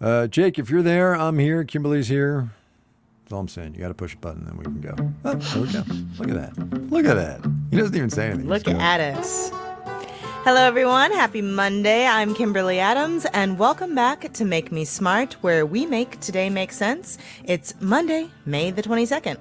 Uh, Jake, if you're there, I'm here. Kimberly's here. That's all I'm saying. You got to push a button, then we can go. Oh, there we go. Look at that. Look at that. He doesn't even say anything. Look at us. Hello, everyone. Happy Monday. I'm Kimberly Adams, and welcome back to Make Me Smart, where we make today make sense. It's Monday, May the 22nd.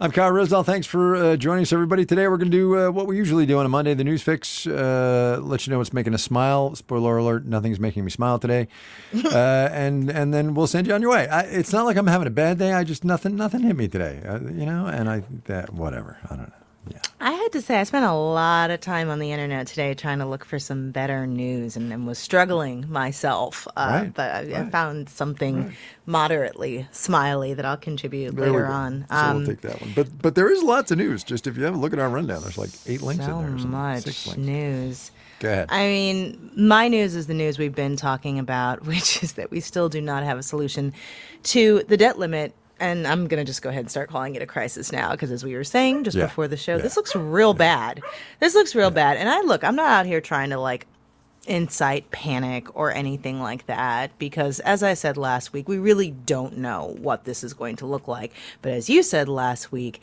I'm Kai Ryssdal. Thanks for uh, joining us, everybody. Today we're going to do uh, what we usually do on a Monday, the news fix. Uh, let you know what's making us smile. Spoiler alert: nothing's making me smile today. Uh, and and then we'll send you on your way. I, it's not like I'm having a bad day. I just nothing nothing hit me today. Uh, you know, and I that whatever. I don't know. Yeah. I had to say, I spent a lot of time on the internet today trying to look for some better news and, and was struggling myself. Uh, Right, But I, I found something moderately smiley that I'll contribute There later on. So Um, we'll take that one. But but there is lots of news. Just if you have a look at our rundown, there's like eight links so in there. Something. much news. Go ahead. I mean, my news is the news we've been talking about, which is that we still do not have a solution to the debt limit. And I'm going to just go ahead and start calling it a crisis now because, as we were saying just Yeah. before the show, Yeah. this looks real bad. This looks real bad. And I look, I'm not out here trying to like incite panic or anything like that because, as I said last week, we really don't know what this is going to look like. But as you said last week,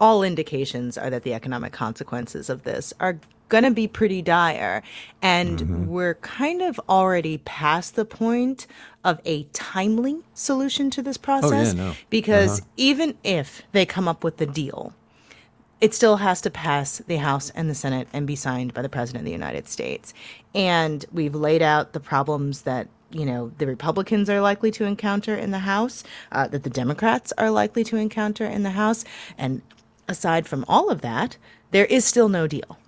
all indications are that the economic consequences of this are going to be pretty dire. And we're kind of already past the point of a timely solution to this process no. because even if they come up with the deal, it still has to pass the House and the Senate and be signed by the President of the United States. And we've laid out the problems that you know the Republicans are likely to encounter in the House, uh, that the Democrats are likely to encounter in the House, and aside from all of that, there is still no deal.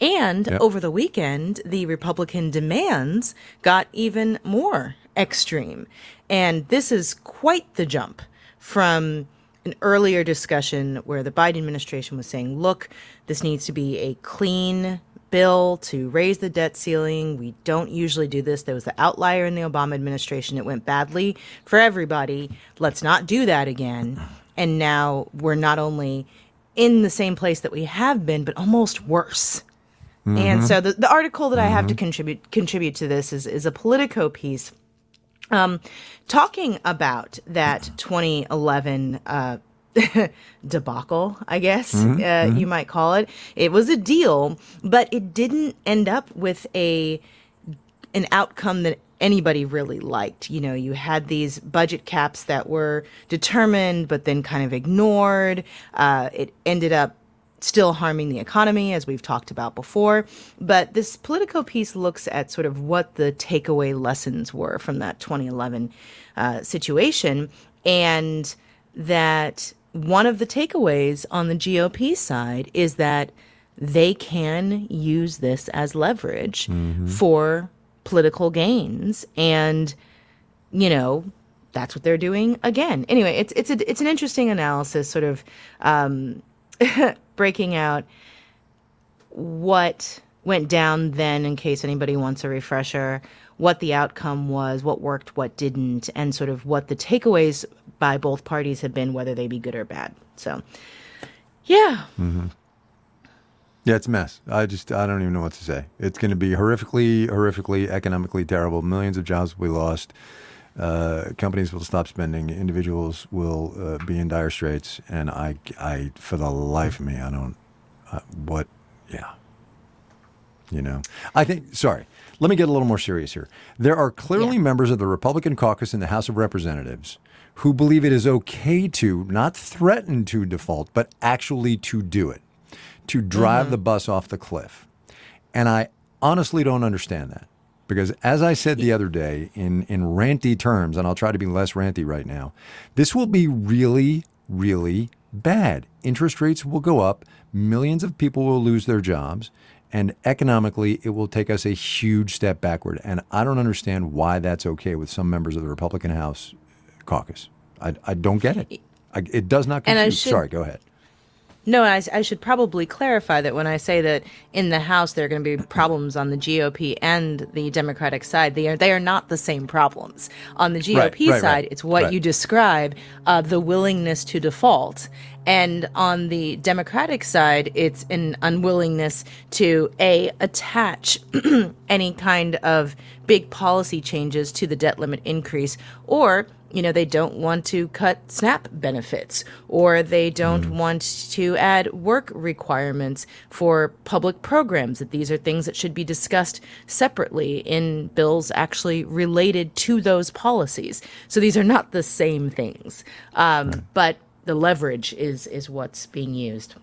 And Yep. over the weekend, the Republican demands got even more extreme. And this is quite the jump from an earlier discussion where the Biden administration was saying, look, this needs to be a clean bill to raise the debt ceiling. We don't usually do this. There was the outlier in the Obama administration. It went badly for everybody. Let's not do that again. And now we're not only in the same place that we have been, but almost worse. And so the, the article that I have to contribute contribute to this is is a Politico piece um, talking about that 2011 uh, debacle, I guess uh, you might call it. It was a deal, but it didn't end up with a an outcome that anybody really liked. You know, you had these budget caps that were determined, but then kind of ignored. Uh, it ended up still harming the economy, as we've talked about before. But this Politico piece looks at sort of what the takeaway lessons were from that 2011 uh, situation, and that one of the takeaways on the GOP side is that they can use this as leverage for political gains. And you know that's what they're doing again. Anyway it's it's a, it's an interesting analysis sort of um breaking out what went down then in case anybody wants a refresher what the outcome was what worked what didn't and sort of what the takeaways by both parties have been whether they be good or bad so yeah mm-hmm. Yeah, it's a mess. I just I don't even know what to say. It's going to be horrifically, horrifically, economically terrible. Millions of jobs will be lost. Uh, companies will stop spending. Individuals will uh, be in dire straits. And I, I, for the life of me, I don't. Uh, what? Yeah. You know, I think. Sorry. Let me get a little more serious here. There are clearly Yeah. members of the Republican caucus in the House of Representatives who believe it is okay to not threaten to default, but actually to do it to drive the bus off the cliff. And I honestly don't understand that. Because as I said the other day in, in ranty terms, and I'll try to be less ranty right now, this will be really, really bad. Interest rates will go up, millions of people will lose their jobs, and economically it will take us a huge step backward. And I don't understand why that's okay with some members of the Republican House caucus. I, I don't get it. I, it does not And compute. should- Sorry, go ahead. No, I, I should probably clarify that when I say that in the House there are going to be problems on the GOP and the Democratic side, they are they are not the same problems. On the GOP Right, right, side, right, it's what you describe, uh, the willingness to default, And on the Democratic side, it's an unwillingness to A, attach any kind of big policy changes to the debt limit increase, or you know, they don't want to cut SNAP benefits or they don't mm. want to add work requirements for public programs, that these are things that should be discussed separately in bills actually related to those policies. So these are not the same things. Um, right. But the leverage is, is what's being used.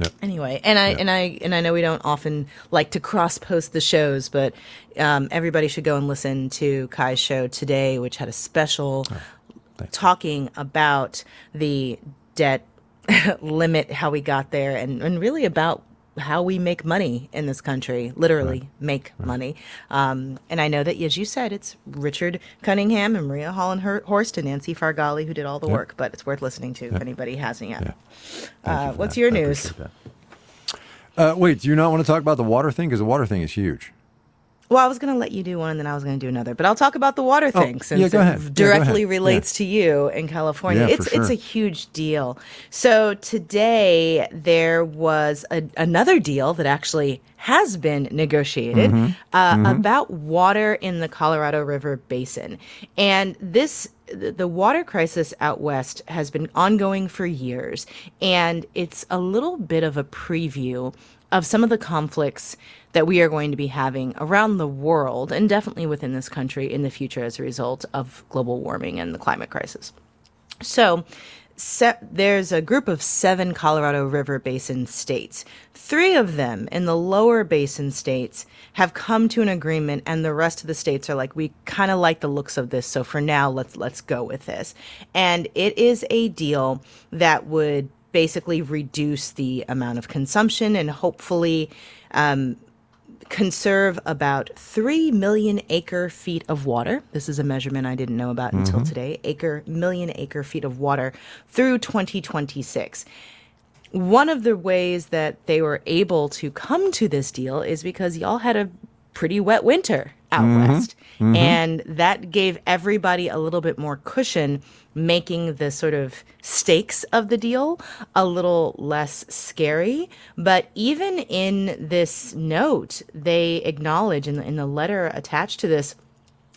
Yep. Anyway, and I yep. and I and I know we don't often like to cross post the shows, but um, everybody should go and listen to Kai's show today, which had a special oh, talking about the debt limit, how we got there, and, and really about how we make money in this country, literally right. make right. money. Um, and I know that, as you said, it's Richard Cunningham and Maria Hollenhorst and Nancy Farghalli who did all the yep. work, but it's worth listening to yep. if anybody hasn't yet. Uh, what's that. your news? Uh, wait, do you not want to talk about the water thing? Because the water thing is huge. Well, I was going to let you do one, and then I was going to do another. But I'll talk about the water oh, thing since yeah, it directly yeah, relates yeah. to you in California. it's sure. it's a huge deal. So today there was a, another deal that actually has been negotiated mm-hmm. Uh, mm-hmm. about water in the Colorado River Basin, and this the water crisis out west has been ongoing for years, and it's a little bit of a preview of some of the conflicts that we are going to be having around the world and definitely within this country in the future as a result of global warming and the climate crisis. So, se- there's a group of seven Colorado River Basin states. Three of them in the lower basin states have come to an agreement, and the rest of the states are like, we kind of like the looks of this, so for now, let's let's go with this. And it is a deal that would basically reduce the amount of consumption and hopefully um, conserve about 3 million acre feet of water. This is a measurement I didn't know about mm-hmm. until today. Acre, million acre feet of water through 2026. One of the ways that they were able to come to this deal is because y'all had a pretty wet winter out mm-hmm. west. Mm-hmm. And that gave everybody a little bit more cushion, making the sort of stakes of the deal a little less scary. But even in this note, they acknowledge in the, in the letter attached to this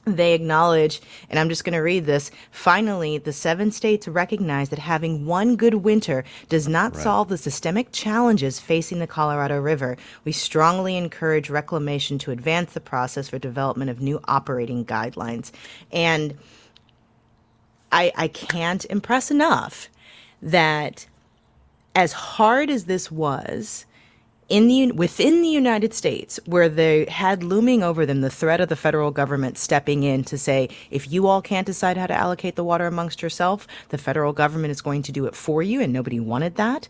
they acknowledge, and I'm just going to read this. Finally, the seven states recognize that having one good winter does not right. solve the systemic challenges facing the Colorado River. We strongly encourage reclamation to advance the process for development of new operating guidelines. And I, I can't impress enough that as hard as this was, in the within the United States, where they had looming over them the threat of the federal government stepping in to say, if you all can't decide how to allocate the water amongst yourself, the federal government is going to do it for you, and nobody wanted that.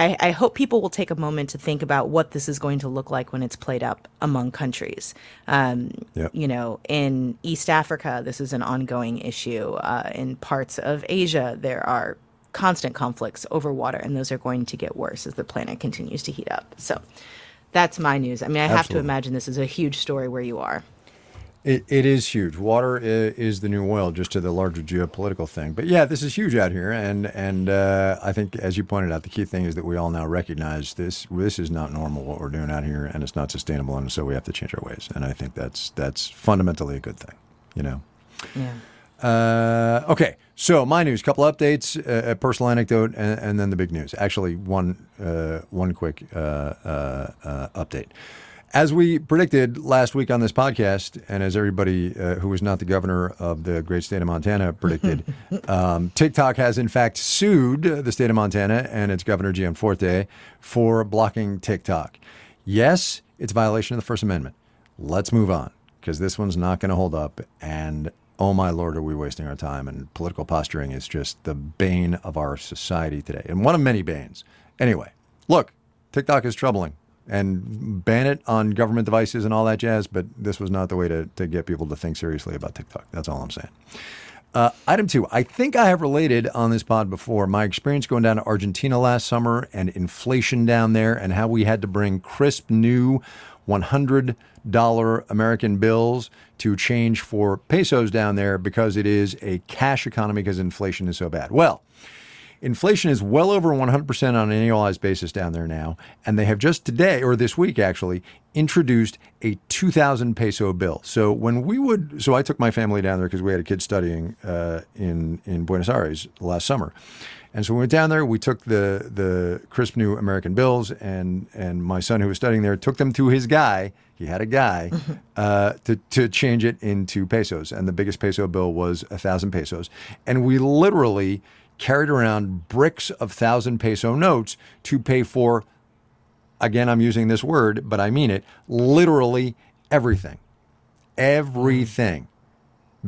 I, I hope people will take a moment to think about what this is going to look like when it's played up among countries. Um, yep. You know, in East Africa, this is an ongoing issue. Uh, in parts of Asia, there are constant conflicts over water, and those are going to get worse as the planet continues to heat up. So that's my news. I mean, I Absolutely. have to imagine this is a huge story where you are. It, it is huge. Water is the new oil, just to the larger geopolitical thing. But yeah, this is huge out here, and and uh, I think, as you pointed out, the key thing is that we all now recognize this. This is not normal what we're doing out here, and it's not sustainable, and so we have to change our ways. And I think that's that's fundamentally a good thing. You know. Yeah. Uh, okay, so my news, couple updates, uh, a personal anecdote, and, and, then the big news. Actually, one uh, one quick uh, uh, uh, update. As we predicted last week on this podcast, and as everybody who was not the governor of the great state of Montana predicted, um, TikTok has in fact sued the state of Montana and its governor Gianforte for blocking TikTok. Yes, it's a violation of the First Amendment. Let's move on because this one's not going to hold up, and oh my lord, are we wasting our time? And political posturing is just the bane of our society today, and one of many banes. Anyway, look, TikTok is troubling, and ban it on government devices and all that jazz. But this was not the way to, to get people to think seriously about TikTok. That's all I'm saying. Uh, item two, I think I have related on this pod before my experience going down to Argentina last summer and inflation down there, and how we had to bring crisp new $100 American bills to change for pesos down there because it is a cash economy because inflation is so bad. Well, inflation is well over 100% on an annualized basis down there now. And they have just today, or this week actually, introduced a 2,000 peso bill. So when we would, so I took my family down there because we had a kid studying uh, in, in Buenos Aires last summer. And so we went down there. We took the the crisp new American bills, and and my son who was studying there took them to his guy. He had a guy uh, to to change it into pesos, and the biggest peso bill was a thousand pesos. And we literally carried around bricks of thousand peso notes to pay for. Again, I'm using this word, but I mean it. Literally everything, everything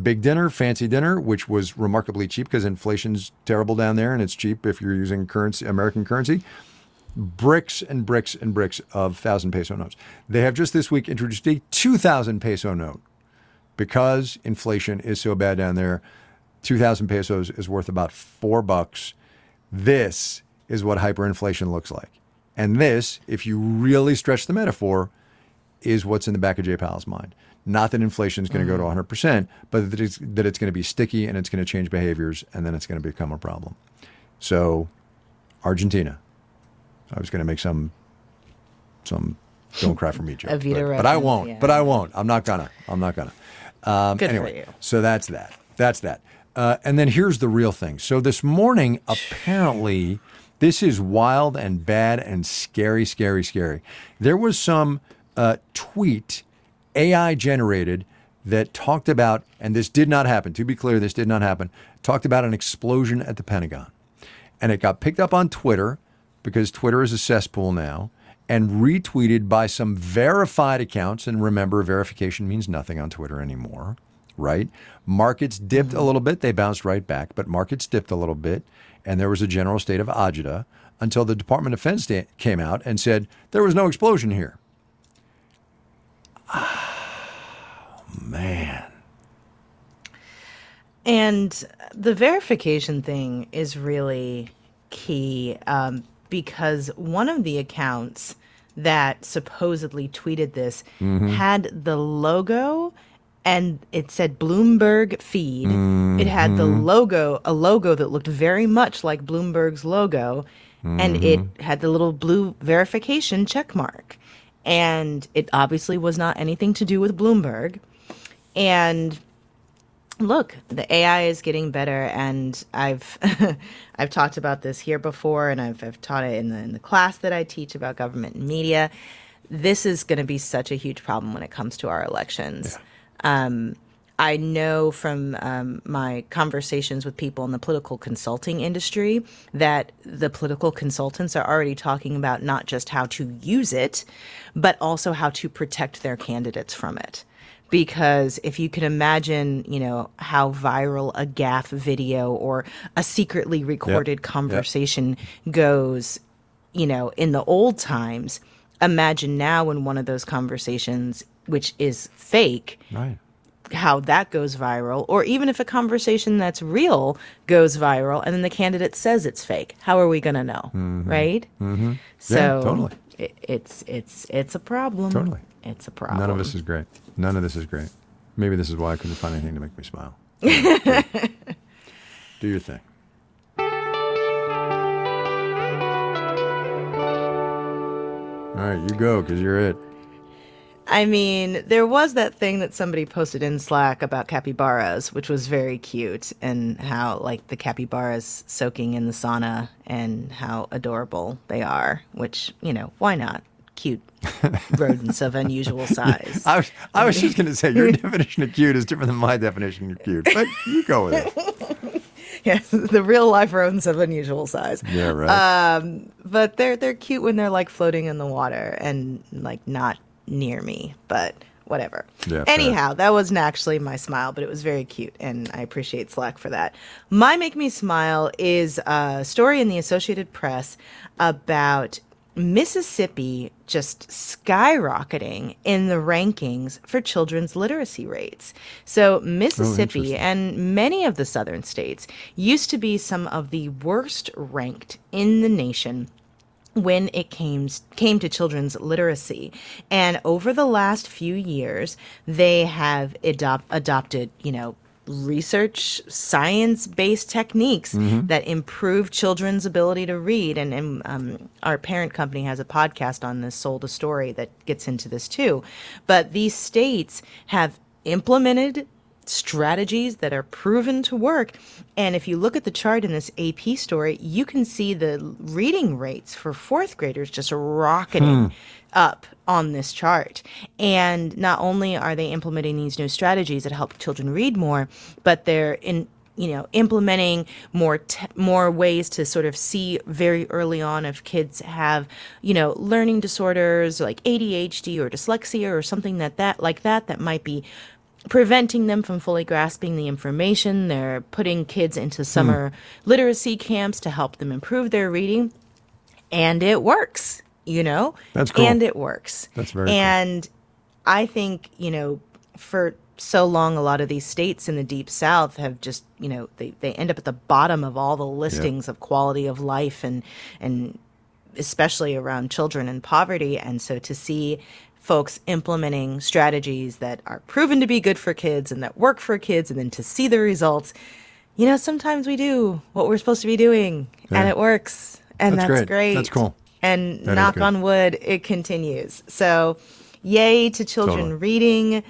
big dinner, fancy dinner, which was remarkably cheap because inflation's terrible down there and it's cheap if you're using currency, American currency. Bricks and bricks and bricks of thousand peso notes. They have just this week introduced a 2,000 peso note because inflation is so bad down there. 2,000 pesos is worth about four bucks. This is what hyperinflation looks like. And this, if you really stretch the metaphor, is what's in the back of Jay Powell's mind. Not that inflation is going to go to 100%, but that it's, that it's going to be sticky and it's going to change behaviors and then it's going to become a problem. So, Argentina. I was going to make some, some don't cry for me joke. But, but I won't. yeah. But I won't. I'm not gonna. I'm not gonna. Um, Good for anyway, you. so that's that. That's that. Uh, and then here's the real thing. So this morning, apparently, this is wild and bad and scary, scary, scary. There was some uh, tweet AI generated that talked about, and this did not happen. To be clear, this did not happen. Talked about an explosion at the Pentagon, and it got picked up on Twitter because Twitter is a cesspool now. And retweeted by some verified accounts. And remember, verification means nothing on Twitter anymore right? Markets dipped mm-hmm. a little bit. They bounced right back, but markets dipped a little bit. And there was a general state of agita until the Department of Defense came out and said there was no explosion here. Ah, man. And the verification thing is really key um, because one of the accounts that supposedly tweeted this mm-hmm. had the logo and it said Bloomberg feed. It had the mm-hmm. logo, a logo that looked very much like Bloomberg's logo, and it mm-hmm. had the little blue verification check mark. And it obviously was not anything to do with Bloomberg. And look, the AI is getting better, and I've I've talked about this here before, and I've I've taught it in the in the class that I teach about government and media. This is going to be such a huge problem when it comes to our elections. Um, I know from um, my conversations with people in the political consulting industry that the political consultants are already talking about not just how to use it, but also how to protect their candidates from it because if you can imagine, you know, how viral a gaffe video or a secretly recorded conversation goes, you know, in the old times, imagine now in one of those conversations, which is fake, Right. how that goes viral, or even if a conversation that's real goes viral and then the candidate says it's fake, how are we going to know, right? Mm-hmm. So Yeah, totally. it, it's it's it's a problem. Totally. It's a problem. None of this is great. None of this is great. Maybe this is why I couldn't find anything to make me smile. Do your thing. All right, you go because you're it. I mean, there was that thing that somebody posted in Slack about capybaras, which was very cute, and how like the capybaras soaking in the sauna and how adorable they are. Which you know, why not? Cute rodents of unusual size. I was, I was just going to say your definition of cute is different than my definition of cute, but you go with it. yes, the real life rodents of unusual size. Yeah, right. Um, but they're they're cute when they're like floating in the water and like not near me, but whatever. Yeah, fair. Anyhow, that wasn't actually my smile, but it was very cute, and I appreciate Slack for that. My make me smile is a story in the Associated Press about Mississippi just skyrocketing in the rankings for children's literacy rates. So, Mississippi interesting. and many of the southern states used to be some of the worst ranked in the nation when it came came to children's literacy and over the last few years they have adopt, adopted you know research science based techniques Mm-hmm. that improve children's ability to read. And, and um, our parent company has a podcast on this, Sold a Story, that gets into this too. But these states have implemented strategies that are proven to work. And if you look at the chart in this AP story, you can see the reading rates for fourth graders just rocketing hmm. up on this chart. And not only are they implementing these new strategies that help children read more, but they're in you know implementing more t- more ways to sort of see very early on if kids have you know learning disorders like ADHD or dyslexia or something that that like that that might be preventing them from fully grasping the information. They're putting kids into summer hmm. literacy camps to help them improve their reading. And it works you know? That's cool. and it works. That's very cool. and i think you know for so long a lot of these states in the deep south have just you know they, they end up at the bottom of all the listings of quality of life and and especially around children and poverty. And so to see folks implementing strategies that are proven to be good for kids and that work for kids and then to see the results you know sometimes we do what we're supposed to be doing and it works and That's that's, great. great. That's cool. and That knock on wood it continues so yay to children Totally. reading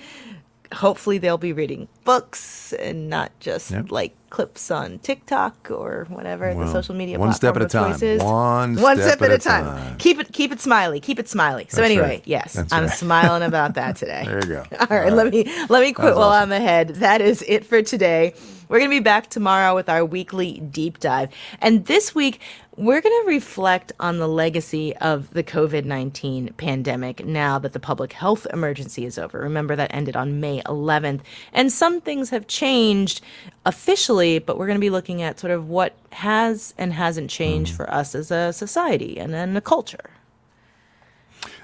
hopefully they'll be reading books and not just Yep. like clips on TikTok or whatever the social media one step at a time. One one step step, at, at a time. time. Keep it keep it smiley. Keep it smiley. So That's anyway, right. yes, That's I'm right. smiling about that today. There you go. All right, let me let me quit while awesome. I'm ahead. That is it for today. We're going to be back tomorrow with our weekly deep dive. And this week, we're going to reflect on the legacy of the COVID 19 pandemic now that the public health emergency is over. Remember, that ended on May 11th. And some things have changed officially, but we're going to be looking at sort of what has and hasn't changed for us as a society and then a culture.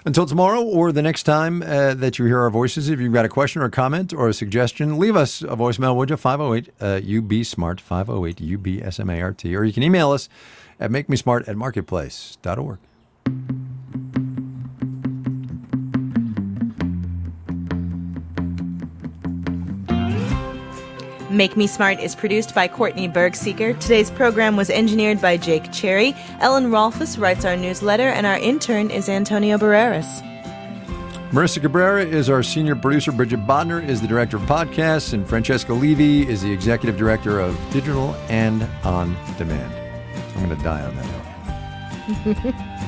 Until tomorrow or the next time uh, that you hear our voices, if you've got a question or a comment or a suggestion, leave us a voicemail, would you? 508 uh, UB Smart, 508 UB SMART. Or you can email us at makemesmart at marketplace.org. Make Me Smart is produced by Courtney Bergsieker. Today's program was engineered by Jake Cherry. Ellen Rolfes writes our newsletter, and our intern is Antonio Barreras. Marissa Cabrera is our senior producer. Bridget Bodner is the director of podcasts. And Francesca Levy is the executive director of digital and on demand. I'm going to die on that note.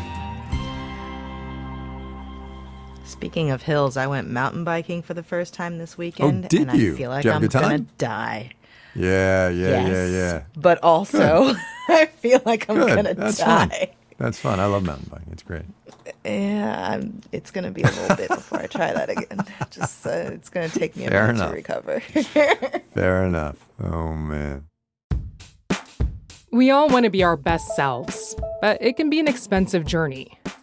Speaking of hills, I went mountain biking for the first time this weekend, Oh, did and you? I feel like Did you have a I'm gonna die. Yeah, yeah, yeah, Yes. yeah. But also, I feel like I'm Good. gonna That's fun. die. That's fun. I love mountain biking. It's great. Yeah, I'm, it's gonna be a little bit before I try that again. Just uh, it's gonna take me a Fair minute enough. to recover. Fair enough. Oh, man. We all want to be our best selves, but it can be an expensive journey.